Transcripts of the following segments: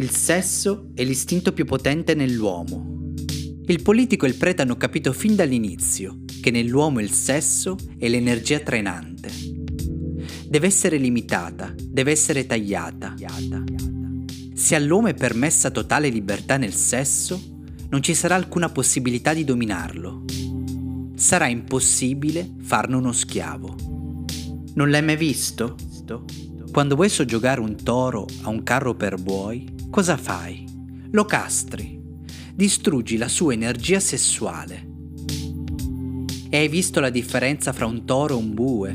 Il sesso è l'istinto più potente nell'uomo. Il politico e il prete hanno capito fin dall'inizio che nell'uomo il sesso è l'energia trainante. Deve essere limitata, deve essere tagliata. Se all'uomo è permessa totale libertà nel sesso, non ci sarà alcuna possibilità di dominarlo. Sarà impossibile farne uno schiavo. Non l'hai mai visto? Quando vuoi soggiogare un toro a un carro per buoi, cosa fai? Lo castri, distruggi la sua energia sessuale. E hai visto la differenza fra un toro e un bue?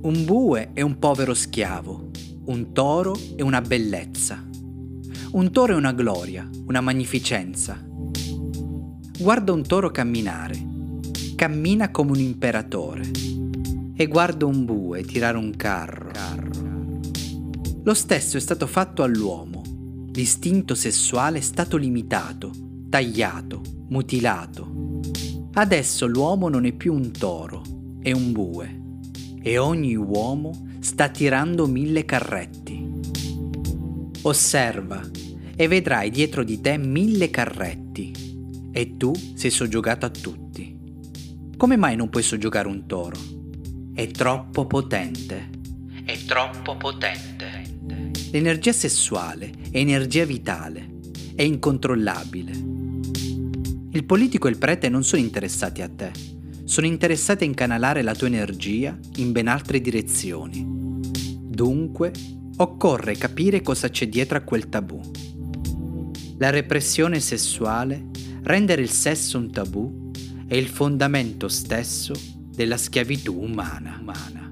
Un bue è un povero schiavo, un toro è una bellezza. Un toro è una gloria, una magnificenza. Guarda un toro camminare, cammina come un imperatore. E guarda un bue tirare un carro. Lo stesso è stato fatto all'uomo. L'istinto sessuale è stato limitato, tagliato, mutilato. Adesso l'uomo non è più un toro, è un bue. E ogni uomo sta tirando mille carretti. Osserva e vedrai dietro di te mille carretti e tu sei soggiogato a tutti. Come mai non puoi soggiogare un toro? È troppo potente. È troppo potente. L'energia sessuale è energia vitale, è incontrollabile. Il politico e il prete non sono interessati a te, sono interessati a incanalare la tua energia in ben altre direzioni. Dunque, occorre capire cosa c'è dietro a quel tabù. La repressione sessuale, rendere il sesso un tabù, è il fondamento stesso della schiavitù umana. umana.